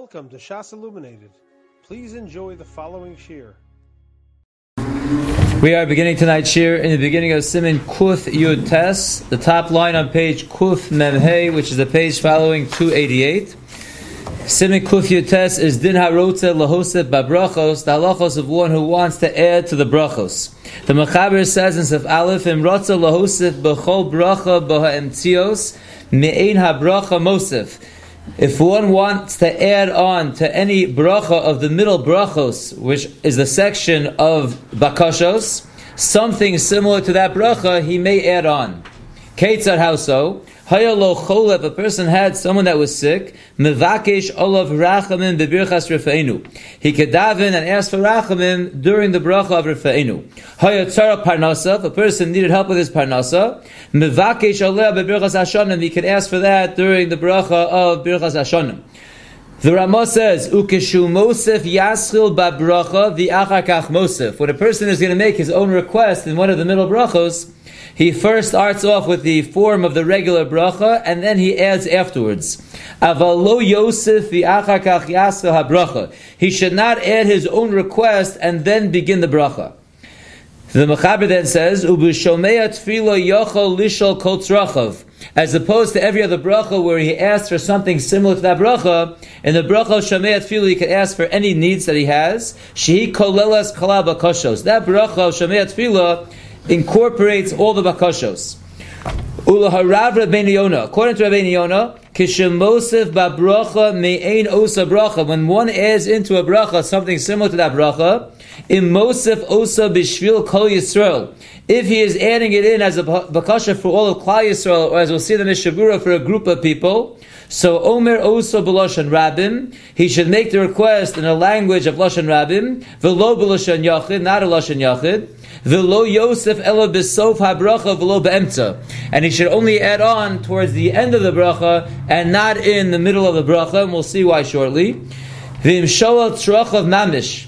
Welcome to Shas Illuminated. Please enjoy the following shir. We are beginning tonight's shir in the beginning of Siman Kuf Yud Tes, the top line on page Kuf Memhei, which is the page following 288. Siman Kuf Yud Tes is Din HaRotze Lahosef Babrachos, the halachos of one who wants to add to the brachos. The Mechaber says in Sef Aleph, Im Rotze Lahosef Bechol Bracha Baha Emtzios, Me'ein HaBracha Mosef. If one wants to add on to any bracha of the middle brachos, which is the section of bakashos, something similar to that bracha, he may add on. Ketzar how so? Hayalo chol, if a person had someone that was sick, mevakesh olav rachamim bebirchas refeinu. He could daven and ask for rachamim during the bracha of refeinu. Hayatzara parnasa, if a person needed help with his parnasa, mevakesh olav bebirchas ashonim, he could ask for that during the bracha of birchas ashonim. The Ramah says, "Ukeshu Mosef Yaschil Babracha v'Achakach Mosef." When a person is going to make his own request in one of the middle brachos, he first starts off with the form of the regular bracha, and then he adds afterwards. Avalo Yosef v'Achakach Yaschil HaBracha. He should not add his own request and then begin the bracha. The Mechaber then says, "Ubishomea tefilo yochol lishol kol tzrachav." As opposed to every other bracha where he asks for something similar to that bracha, in the bracha Shomea tefilo he can ask for any needs that he has. Shehi kolelas kalab bakoshos. That bracha Shomea tefilo incorporates all the bakoshos. According to Rabbeinu Yonah, Kishemosef babracha me'ein osa bracha. When one adds into a bracha something similar to that bracha, in Mosef osa bishvil kol Yisrael. If he is adding it in as a bakasha for all of Klal Yisrael, or as we'll see in the Mishnah Berurah for a group of people, so Omer also b'loshan rabim, he should make the request in a language of loshan rabim, v'lo b'loshan yachid, not a loshan yachid. V'lo Yosef ela b'sof habracha v'lo be'emtza. And he should only add on towards the end of the bracha and not in the middle of the bracha, and we'll see why shortly. V'im shoel tzrachav mamish.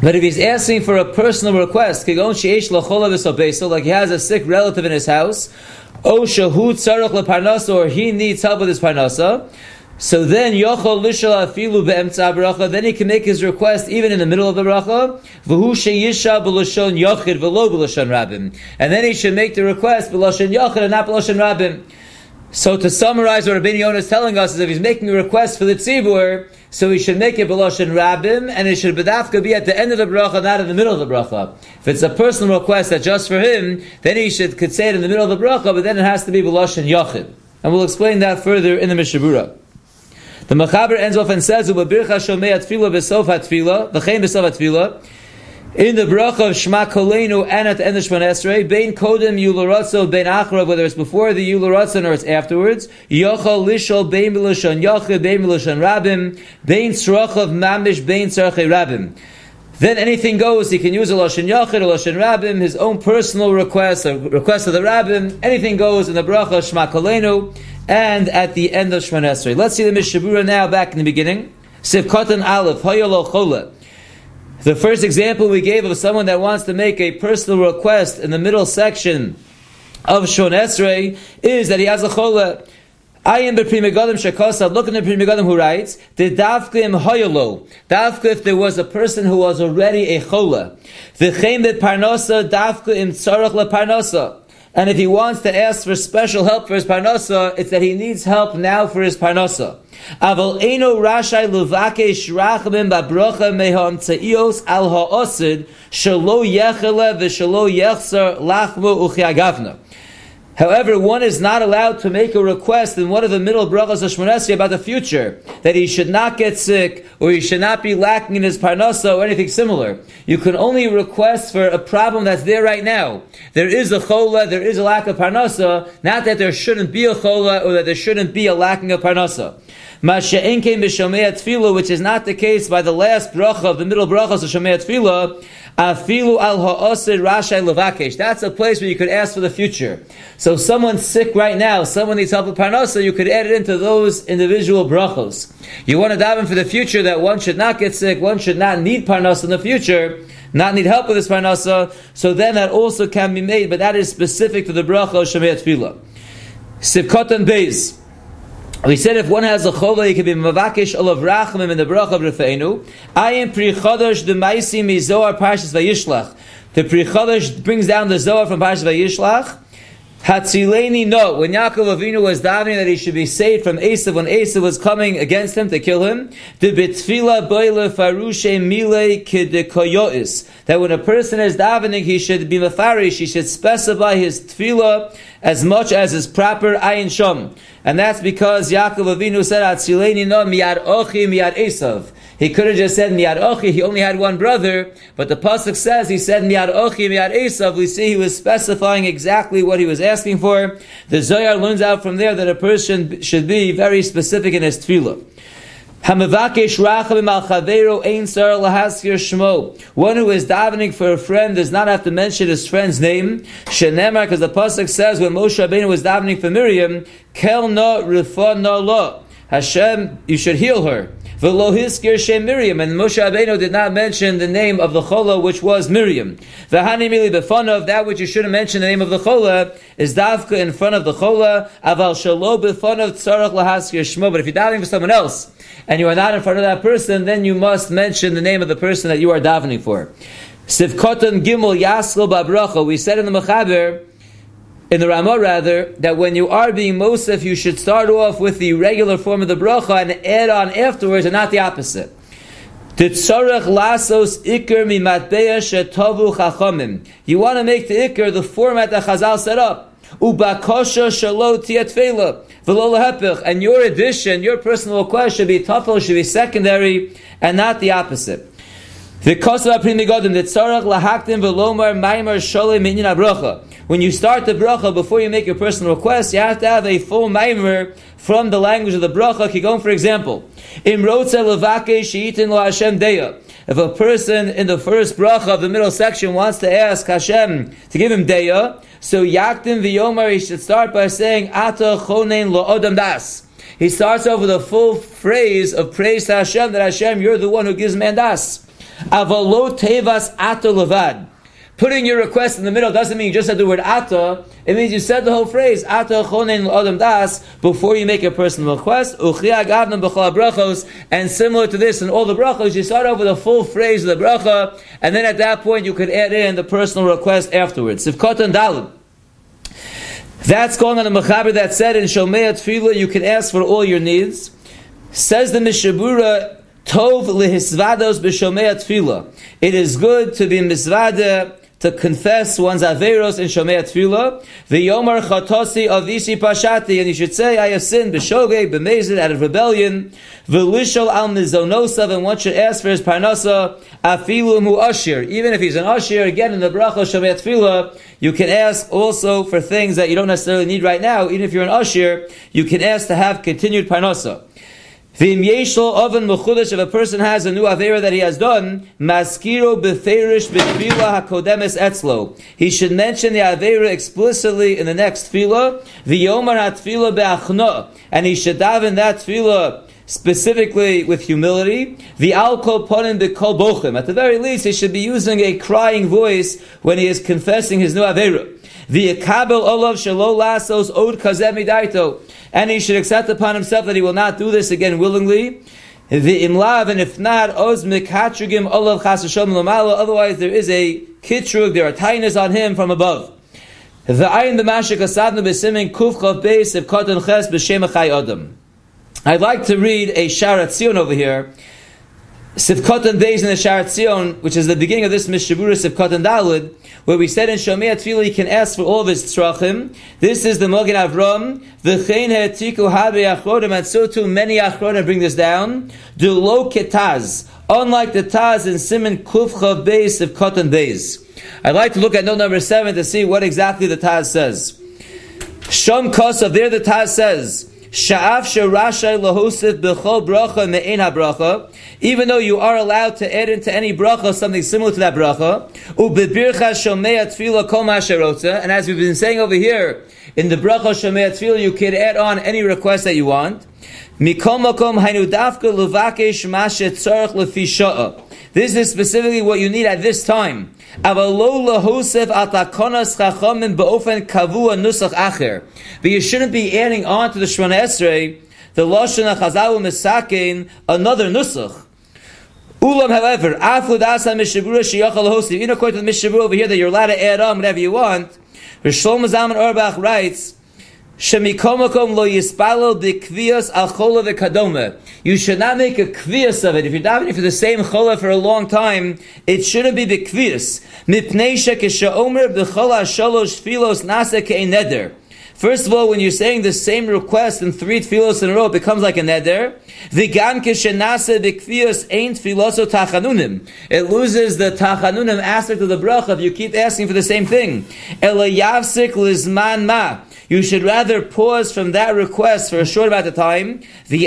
But if he's asking for a personal request, like he has a sick relative in his house, or he needs help with his parnasa, so then yochol lishal afilu be'emtza bracha. Then he can make his request even in the middle of the bracha. V'hu sheyisha b'lashon yochid v'lo b'lashon rabim. And then he should make the request b'lashon yochid and not b'lashon rabim. So to summarize what Rabbi Yonah is telling us is if he's making a request for the tzibur, so he should make it b'lashon rabim, and it should bedafka be at the end of the bracha, not in the middle of the bracha. If it's a personal request that just for him, then he should could say it in the middle of the bracha, but then it has to be b'lashon yochid. And we'll explain that further in the Mishnah Berurah. The Mechaber ends off and says, "Ubabircha shomei v'chein b'sof atfila." In the bracha of Shema Kolenu and at the end of Shemon Esrei, Bein Kodem Yularatzo Bein Achra, whether it's before the Yularatzon or it's afterwards, Yochel Lishol Bein Milashon Yochel Bein Milashon Rabim, Bein Srachav Mamish Bein Tzarchei Rabim. Then anything goes. He can use a lashon yachid, a lashon rabbim, his own personal request, a request of the rabbim. Anything goes in the bracha Shema Kolenu and at the end of Shemon Esrei. Let's see the Mishnah Berurah now back in the beginning. Sivkatan Aleph, Hayolo Chola. The first example we gave of someone that wants to make a personal request in the middle section of Shon Esrei is that he has a chola. I am the Pri Megadim. Look in the Pri Megadim who writes, the Davkim Hoyolo. Davka if there was a person who was already a chola. The Chem Parnasa, Davka Tzarach Le Parnasa. And if he wants to ask for special help for his parnasa, it's that he needs help now for his parnasa. Aval eno rashai luvakesh rachamim babrocha meham tzaios al ha'osid shalo yechele v'shalo yechzer lachmu uchiagavna. However, one is not allowed to make a request in one of the middle brachas of Shmonesi about the future, that he should not get sick, or he should not be lacking in his parnasa, or anything similar. You can only request for a problem that's there right now. There is a chola, there is a lack of parnasa, not that there shouldn't be a chola, or that there shouldn't be a lacking of parnasa. Masheinke b'shumei atzfilah, which is not the case by the last bracha of the middle brachas of Shomei Tefillah, Afilu al. That's a place where you could ask for the future. So someone's sick right now, someone needs help with parnasa, you could add it into those individual brachos. You want to daven for the future that one should not get sick, one should not need parnasa in the future, not need help with this parnasa, so then that also can be made, but that is specific to the bracha of Shemei Tefillah. Sivkot and Beis. We said if one has a chova, he can be mavakish olav rachamim in the bracha of Rafeinu. Ayin pri chodosh the maisi mi zohar parshas vayishlach. The pri chodosh brings down the zohar from parshas vayishlach. Hatzileni no. When Yaakov Avinu was davening that he should be saved from Esav, when Esav was coming against him to kill him, the bitfila boile farushe mile kidekoyois. That when a person is davening, he should be mafarish, he should specify his tefillah as much as is proper ayin shom. And that's because Yaakov Avinu said, Hatzileni no miyad ochi miyad Esav. He could have just said Miyad Ochi, he only had one brother, but the Pasuk says he said Miyad Ochi, Miyad Esav. We see he was specifying exactly what he was asking for. The Zohar learns out from there that a person should be very specific in his tefillah. Hamavakesh ein sar lahaskir shmo. One who is davening for a friend does not have to mention his friend's name. Shenemar, because the pasuk says when Moshe Rabbeinu was davening for Miriam, kel no rifa no lo. Hashem, you should heal her. V'lo hiskir shem Miriam, and Moshe Rabbeinu did not mention the name of the chola, which was Miriam. V'hani mili b'fanav, that which you shouldn't mention the name of the chola, is davka in front of the chola, aval shalo b'fanav tzarach lahaskir shmo, but if you're davening for someone else, and you are not in front of that person, then you must mention the name of the person that you are davening for. Sivkotan gimel yaslo babracha, we said in the Mechaber, in the Ramah rather, that when you are being Mosef, you should start off with the regular form of the bracha and add on afterwards, and not the opposite. You want to make the ikr the format that Chazal set up. Ubakosha shalo tiatfela v'lo And your addition, your personal request should be tafel, should be secondary, and not the opposite. The. When you start the bracha before you make your personal request, you have to have a full maimer from the language of the bracha. Kigon, for example, imrotze levake sheitin lo Hashem deya. If a person in the first bracha of the middle section wants to ask Hashem to give him deya, so yaktim v'yomar he should start by saying ata chonein lo odam das. He starts off with a full phrase of praise to Hashem that Hashem, you're the one who gives man das. Avalo tevas ata levad. Putting your request in the middle doesn't mean you just said the word ata. It means you said the whole phrase ata chonen adam das before you make a personal request. And similar to this in all the brachos, you start off with a full phrase of the bracha, and then at that point you could add in the personal request afterwards. Sivkot and dalim. That's going on the Mechaber that said in Shomei Tefillah you can ask for all your needs. Says the Mishnah Berurah Tov lihisvados b'shomei tefillah. It is good to be misvada to confess one's averos in shomei tefillah. V'yomar chatosi avisi pashati, and you should say, I have sinned b'shogeg b'mezid out of rebellion. V'lishol al mizonosav, and one should ask for his parnasa afilu mu ashir. Even if he's an ashir, again in the bracha shomei tefillah, you can ask also for things that you don't necessarily need right now. Even if you're an ashir, you can ask to have continued parnasa. V'im yeshol oven mechudesh, if a person has a new avera that he has done, maskiro beferish b'tfila hakodemes etzlo. He should mention the avera explicitly in the next tefillah, v'yomar ha-tefillah be'achno, and he should daven that tefillah specifically with humility. The alkol ponim bekol bochim. At the very least, he should be using a crying voice when he is confessing his new avera. The kabel olav shelo lasos od kazem midaito and he should accept upon himself that he will not do this again willingly. The imlav, and if not, oz mikatrugim olav chasashom lamala. Otherwise, there is a kitrug, there are tightness on him from above. The ayin the mashik asadnu b'simin kufchav beis of koton ches b'shem adam. I'd like to read a sharat zion over here. Sivkotan days in the Sharat Zion, which is the beginning of this Mishnah Berurah Sivkotan Dalud, where we said in Shomei Tefillah he can ask for all of his tzrachim. This is the Mogen Avram. V'chein he'etiku habe achronim, and so too many achronim bring this down. Do lo ketaz. Unlike the Taz in Simon Kufchav Beis of Kotan Beis. I'd like to look at note number seven to see what exactly the Taz says. Shom Kosav, there the Taz says, Sha'af sherashay lahosif b'chol bracha me'en ha-bracha, even though you are allowed to add into any bracha something similar to that bracha, ma'asherotza, and as we've been saying over here, in the bracha shomei tefillah you can add on any request that you want. This is specifically what you need at this time. But you shouldn't be adding on to the Shemana Esrei the Lashon HaChazal Misakin, another Nusach. Ulam, however, even according to the Mishnah Berurah over here that you're allowed to add on whatever you want, Rishol Mazaman Auerbach writes, You should not make a kvias of it. If you're davening for the same chola for a long time, it shouldn't be bikvias. Mipnei filos. First of all, when you're saying the same request in three tefillos in a row, it becomes like a neder. It loses the tachanunim aspect of the bracha if you keep asking for the same thing. Ma. You should rather pause from that request for a short amount of time. And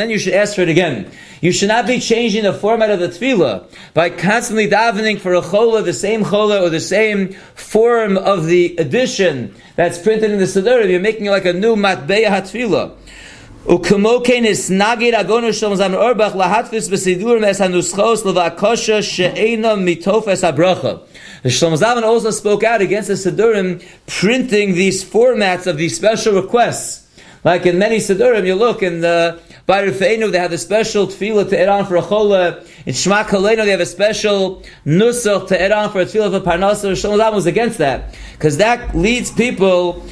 then you should ask for it again. You should not be changing the format of the tefillah by constantly davening for a chola, the same chola, or the same form of the edition that's printed in the Siddur. You're making like a new matbeya hatfila. Nagir agonu shalom zam Auerbach lahatfis b'sidur mes hanuschos levakosha she'ena mitofes habracha. The Shlomo Zalman also spoke out against the Siddurim printing these formats of these special requests. Like in many Siddurim, you look in the by Rufeinu, they have a special tefillah to add for a chola. In Shema Kalenu, they have a special nusach to add for a tefillah for parnasa. Shlomo Zalman was against that because that leads people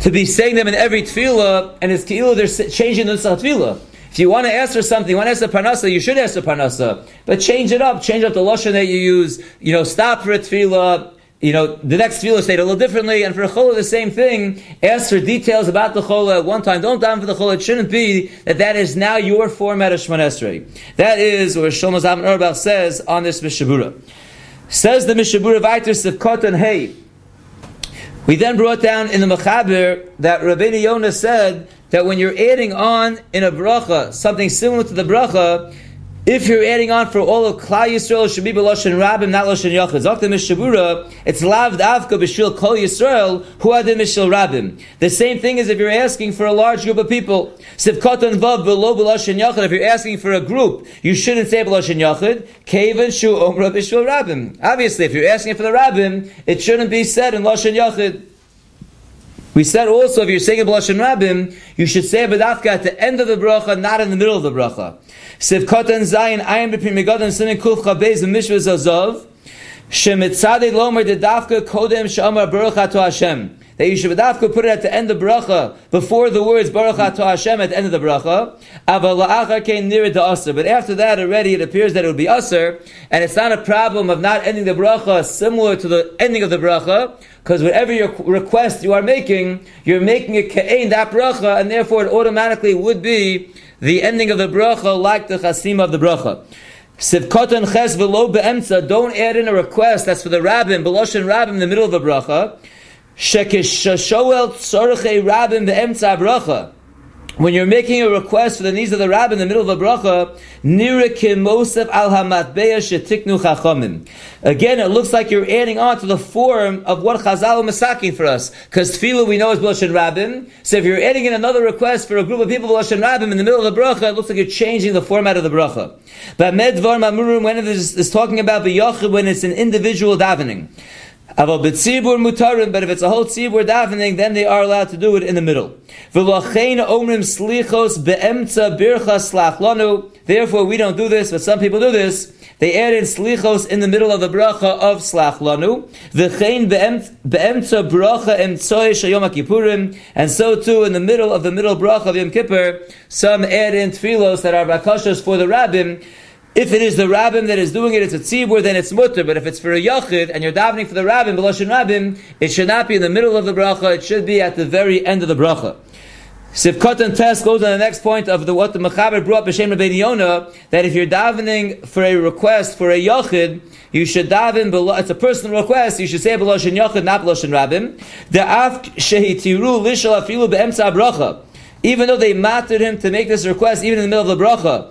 to be saying them in every tefillah, and it's keilu they're changing the nusach tefillah. If you want to ask for something, you want to ask for parnasa, you should ask for parnasa. But change it up. Change up the lashon that you use. You know, stop for a tefillah. You know, the next tefillah state a little differently, and for a chola the same thing. Ask for details about the chola at one time. Don't down for the chola. It shouldn't be that that is now your format of Shemon Esrei. That is where Shlomo Zalman says on this Mishnah Berurah. Says the Mishnah Berurah of Vaitis of and Hey. We then brought down in the Mechaber that Rabbeinu Yonah said that when you're adding on in a bracha something similar to the bracha, if you're adding on for all of Klal Yisrael, should be B'Loshen Rabim, not Loshen. Zokta Mishnah Berurah, it's Lav Davka B'Shil Kol Yisrael, Hu Adim Mishil Rabim. The same thing as if you're asking for a large group of people. Sivkotan Vav Below B'Loshen if you're asking for a group, you shouldn't say B'Loshen Kavan Shu Omra B'Shil Rabim. Obviously, if you're asking for the Rabim, it shouldn't be said in Loshen Yochid. We said also if you're saying a blushing rabbim, you should say a bedafka at the end of the bracha, not in the middle of the bracha. Siv kotan zayin ayim b'pim megadan simin kuf chabez v'mishvah zazov, shemitzadei lomer dafka kodem shamar baruch to Hashem that you should put it at the end of bracha before the words Baruch Ato Hashem at the end of the bracha. But after that already it appears that it would be aser, and it's not a problem of not ending the bracha similar to the ending of the bracha, because whatever your request you are making, you're making it ke'ein that bracha, and therefore it automatically would be the ending of the bracha like the chasim of the bracha. Sivkotan ches v'lo be'emtza, don't add in a request that's for the rabbin, beloshin rabbin in the middle of the bracha. When you're making a request for the needs of the rabbi in the middle of a bracha. Again, it looks like you're adding on to the form of what Chazal masaking for us. Because tefillah we know is b'loshen rabbim. So if you're adding in another request for a group of people b'loshen rabbim in the middle of the bracha, it looks like you're changing the format of the bracha. But medvar mamurim when it is, is talking about b'yochid when it's an individual davening. But if it's a whole tzibur davening, then they are allowed to do it in the middle. Therefore, we don't do this, but some people do this. They add in slichos in the middle of the bracha of slach lanu. Kippurim. And so too, in the middle of the middle bracha of Yom Kippur, some add in tfilos that are bakashos for the rabbim. If it is the rabbin that is doing it, it's a tzibur, then it's mutter. But if it's for a yachid and you're davening for the rabbin, beloshin rabbin, it should not be in the middle of the bracha. It should be at the very end of the bracha. Sivkot and Test goes on the next point of the, what the Mechaber brought b'shem Rabbeinu Yonah, that if you're davening for a request for a yachid, you should daven below, it's a personal request, you should say beloshin yachid, not beloshin rabbin. The af shehitiru lishal afilu be'emtza bracha. Even though they mattered him to make this request, even in the middle of the bracha,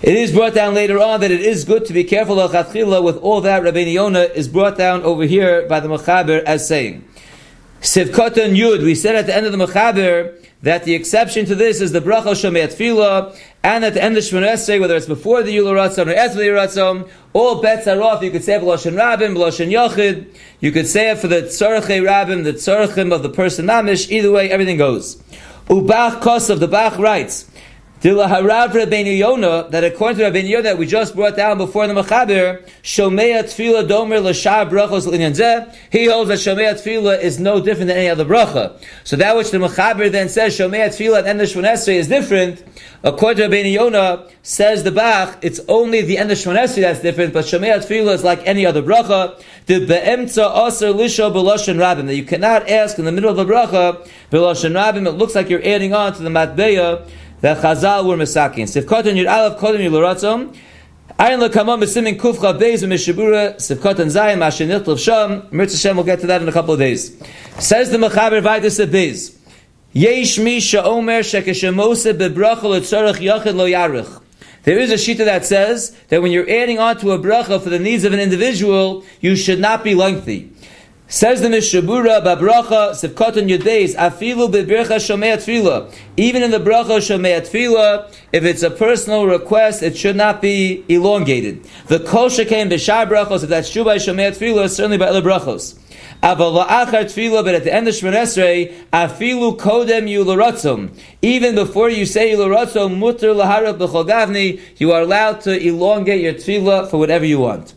It is brought down later on that it is good to be careful with all that Rabbeinu Yonah is brought down over here by the Mechaber as saying. Sivkotan Yud, we said at the end of the Mechaber that the exception to this is the bracha Shomei Tefillah, and at the end of Shemon whether it's before the Yul Ratzon or after the Ratzon, all bets are off. You could say it B'Loshen Rabim, B'Loshen Yochid, you could say it for the Tzorchei Rabim, the Tzorchim of the person Namish, either way, everything goes. Ubach Kosov, the Bach writes, Dilaharav Rabbeinu Yonah, that according to Rabbeinu Yonah that we just brought down before the Mechaber, Shomea Tefillah Domer L'Shar Brachos L'Inyan he holds that Shomea Tefillah is no different than any other bracha. So that which the Mechaber then says, Shomea Tefillah and the Shmonesrei is different, according to Rabbeinu Yonah, says the Bach, it's only the end of Shmonesrei that's different, but Shomea Tefillah is like any other bracha. The Be'emtza Aser Lisho B'Loshen Rabim, that you cannot ask in the middle of the bracha, B'Loshen Rabim, it looks like you're adding on to the Matbeya, that Chazal were misakin. Sifkotan Yud Aleph Kodem Yiluratzom. Ayin lekamam b'simin kufcha beis v'mishabura sifkotan zayim ashenit l'vsham. Mirtz Hashem will get to that in a couple of days. Says the Mechaber Vaitis beis. Yesh mi sha'omer shekeshemose bebracha l'tzorach yachid lo yarich. There is a shita that says that when you're adding on to a bracha for the needs of an individual, you should not be lengthy. Says the Mishnah Berurah, Babracha, Sivkotan Yudeis, Afilu Bebircha Shomei Tfila. Even in the Bracha Shomei Tfila, if it's a personal request, it should not be elongated. The Kol Shekem B'Shar Brachos, if that's true by Shomei Tfila, certainly by other Brachos. But at the end of Shemon Esrei, afilu kodem yularatzum. Even before you say yularatzum, mutter laharab b'chol you are allowed to elongate your tefillah for whatever you want.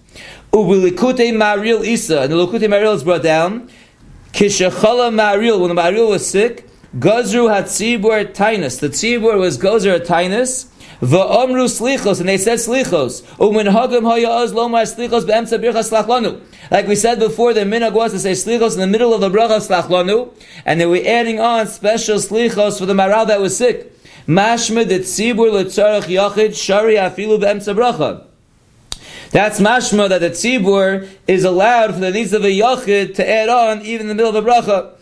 Ubilikute Maril Isa, and the Likute Maril is brought down. Kishachala Maril, when the Maril was sick, Gozru had Tzibur Tainus. The Tzibur was Gozer Tainus. Va'omru slichos, and they said slichos. Umin hagam hayaz lomar slichos be'emtza birchas slachlanu. Like we said before, the minhag was to say slichos in the middle of the bracha slachlanu, and they were adding on special slichos for the maral that was sick. Mashmed et tzibur letzarach yachid shari afilu be'emtza bracha. That's mashma that the tzibur is allowed for the needs of a yachid to add on even in the middle of a bracha.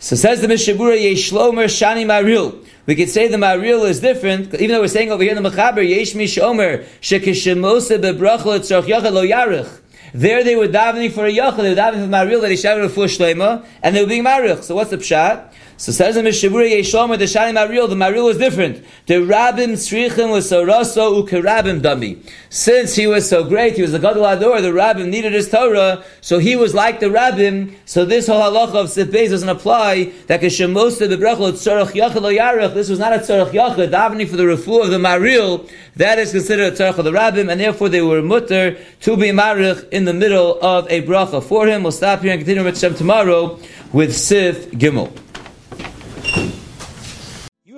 So says the Mishnah Berurah Yeshlomer Shani Maril. We could say the Maril is different, even though we're saying over here in the Mechaber Yesh Mishomer Shekishemose Bebrachel Tzorch Yachid Lo Yarich. There they were davening for a yachid, they were davening for Maril that he shouted a fush and they were being marich. So what's the pshat? So says the Mishnah Berurah Yeshlomer, the Shani Maril, the Maril was different. The Rabbim Srichim was so raso ukerabim dami. Since he was so great, he was the Gadol Ador, the Rabbim needed his Torah, so he was like the Rabbim, so this whole halacha of Sifbeis doesn't apply, that Keshemosta Bebrachel Tzorach Yachid Lo Yarech, this was not a Tzorach Yachid, davening for the refu of the Maril, that is considered a Tzorach of the Rabbim, and therefore they were mutter to be Marich in the middle of a bracha for him. We'll stop here and continue with Shem tomorrow with Sif Gimel